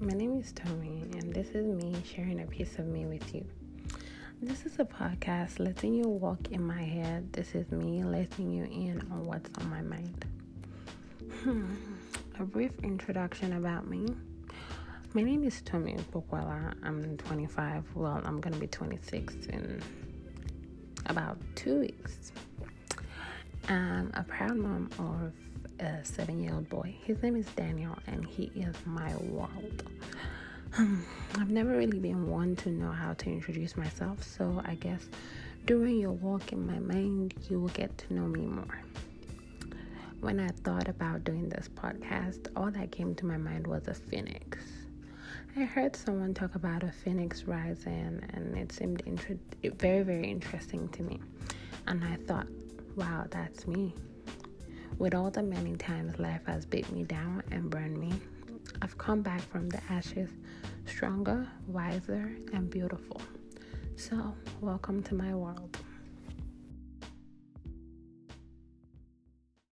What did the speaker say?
My name is Tommy, and this is me sharing a piece of me with you. This is a podcast letting you walk in my head. This is me letting you in on what's on my mind. Hmm. A brief introduction about me. My name is Tommy Pokwala. I'm 25. Well, I'm gonna be 26 in about two weeks. I'm a proud mom of a seven year old boy. His name is Daniel, and he is my world. Um, I've never really been one to know how to introduce myself, so I guess during your walk in my mind, you will get to know me more. When I thought about doing this podcast, all that came to my mind was a phoenix. I heard someone talk about a phoenix rising, and it seemed very, very interesting to me. And I thought, wow, that's me. With all the many times life has beat me down and burned me, I've come back from the ashes stronger, wiser, and beautiful. So, welcome to my world.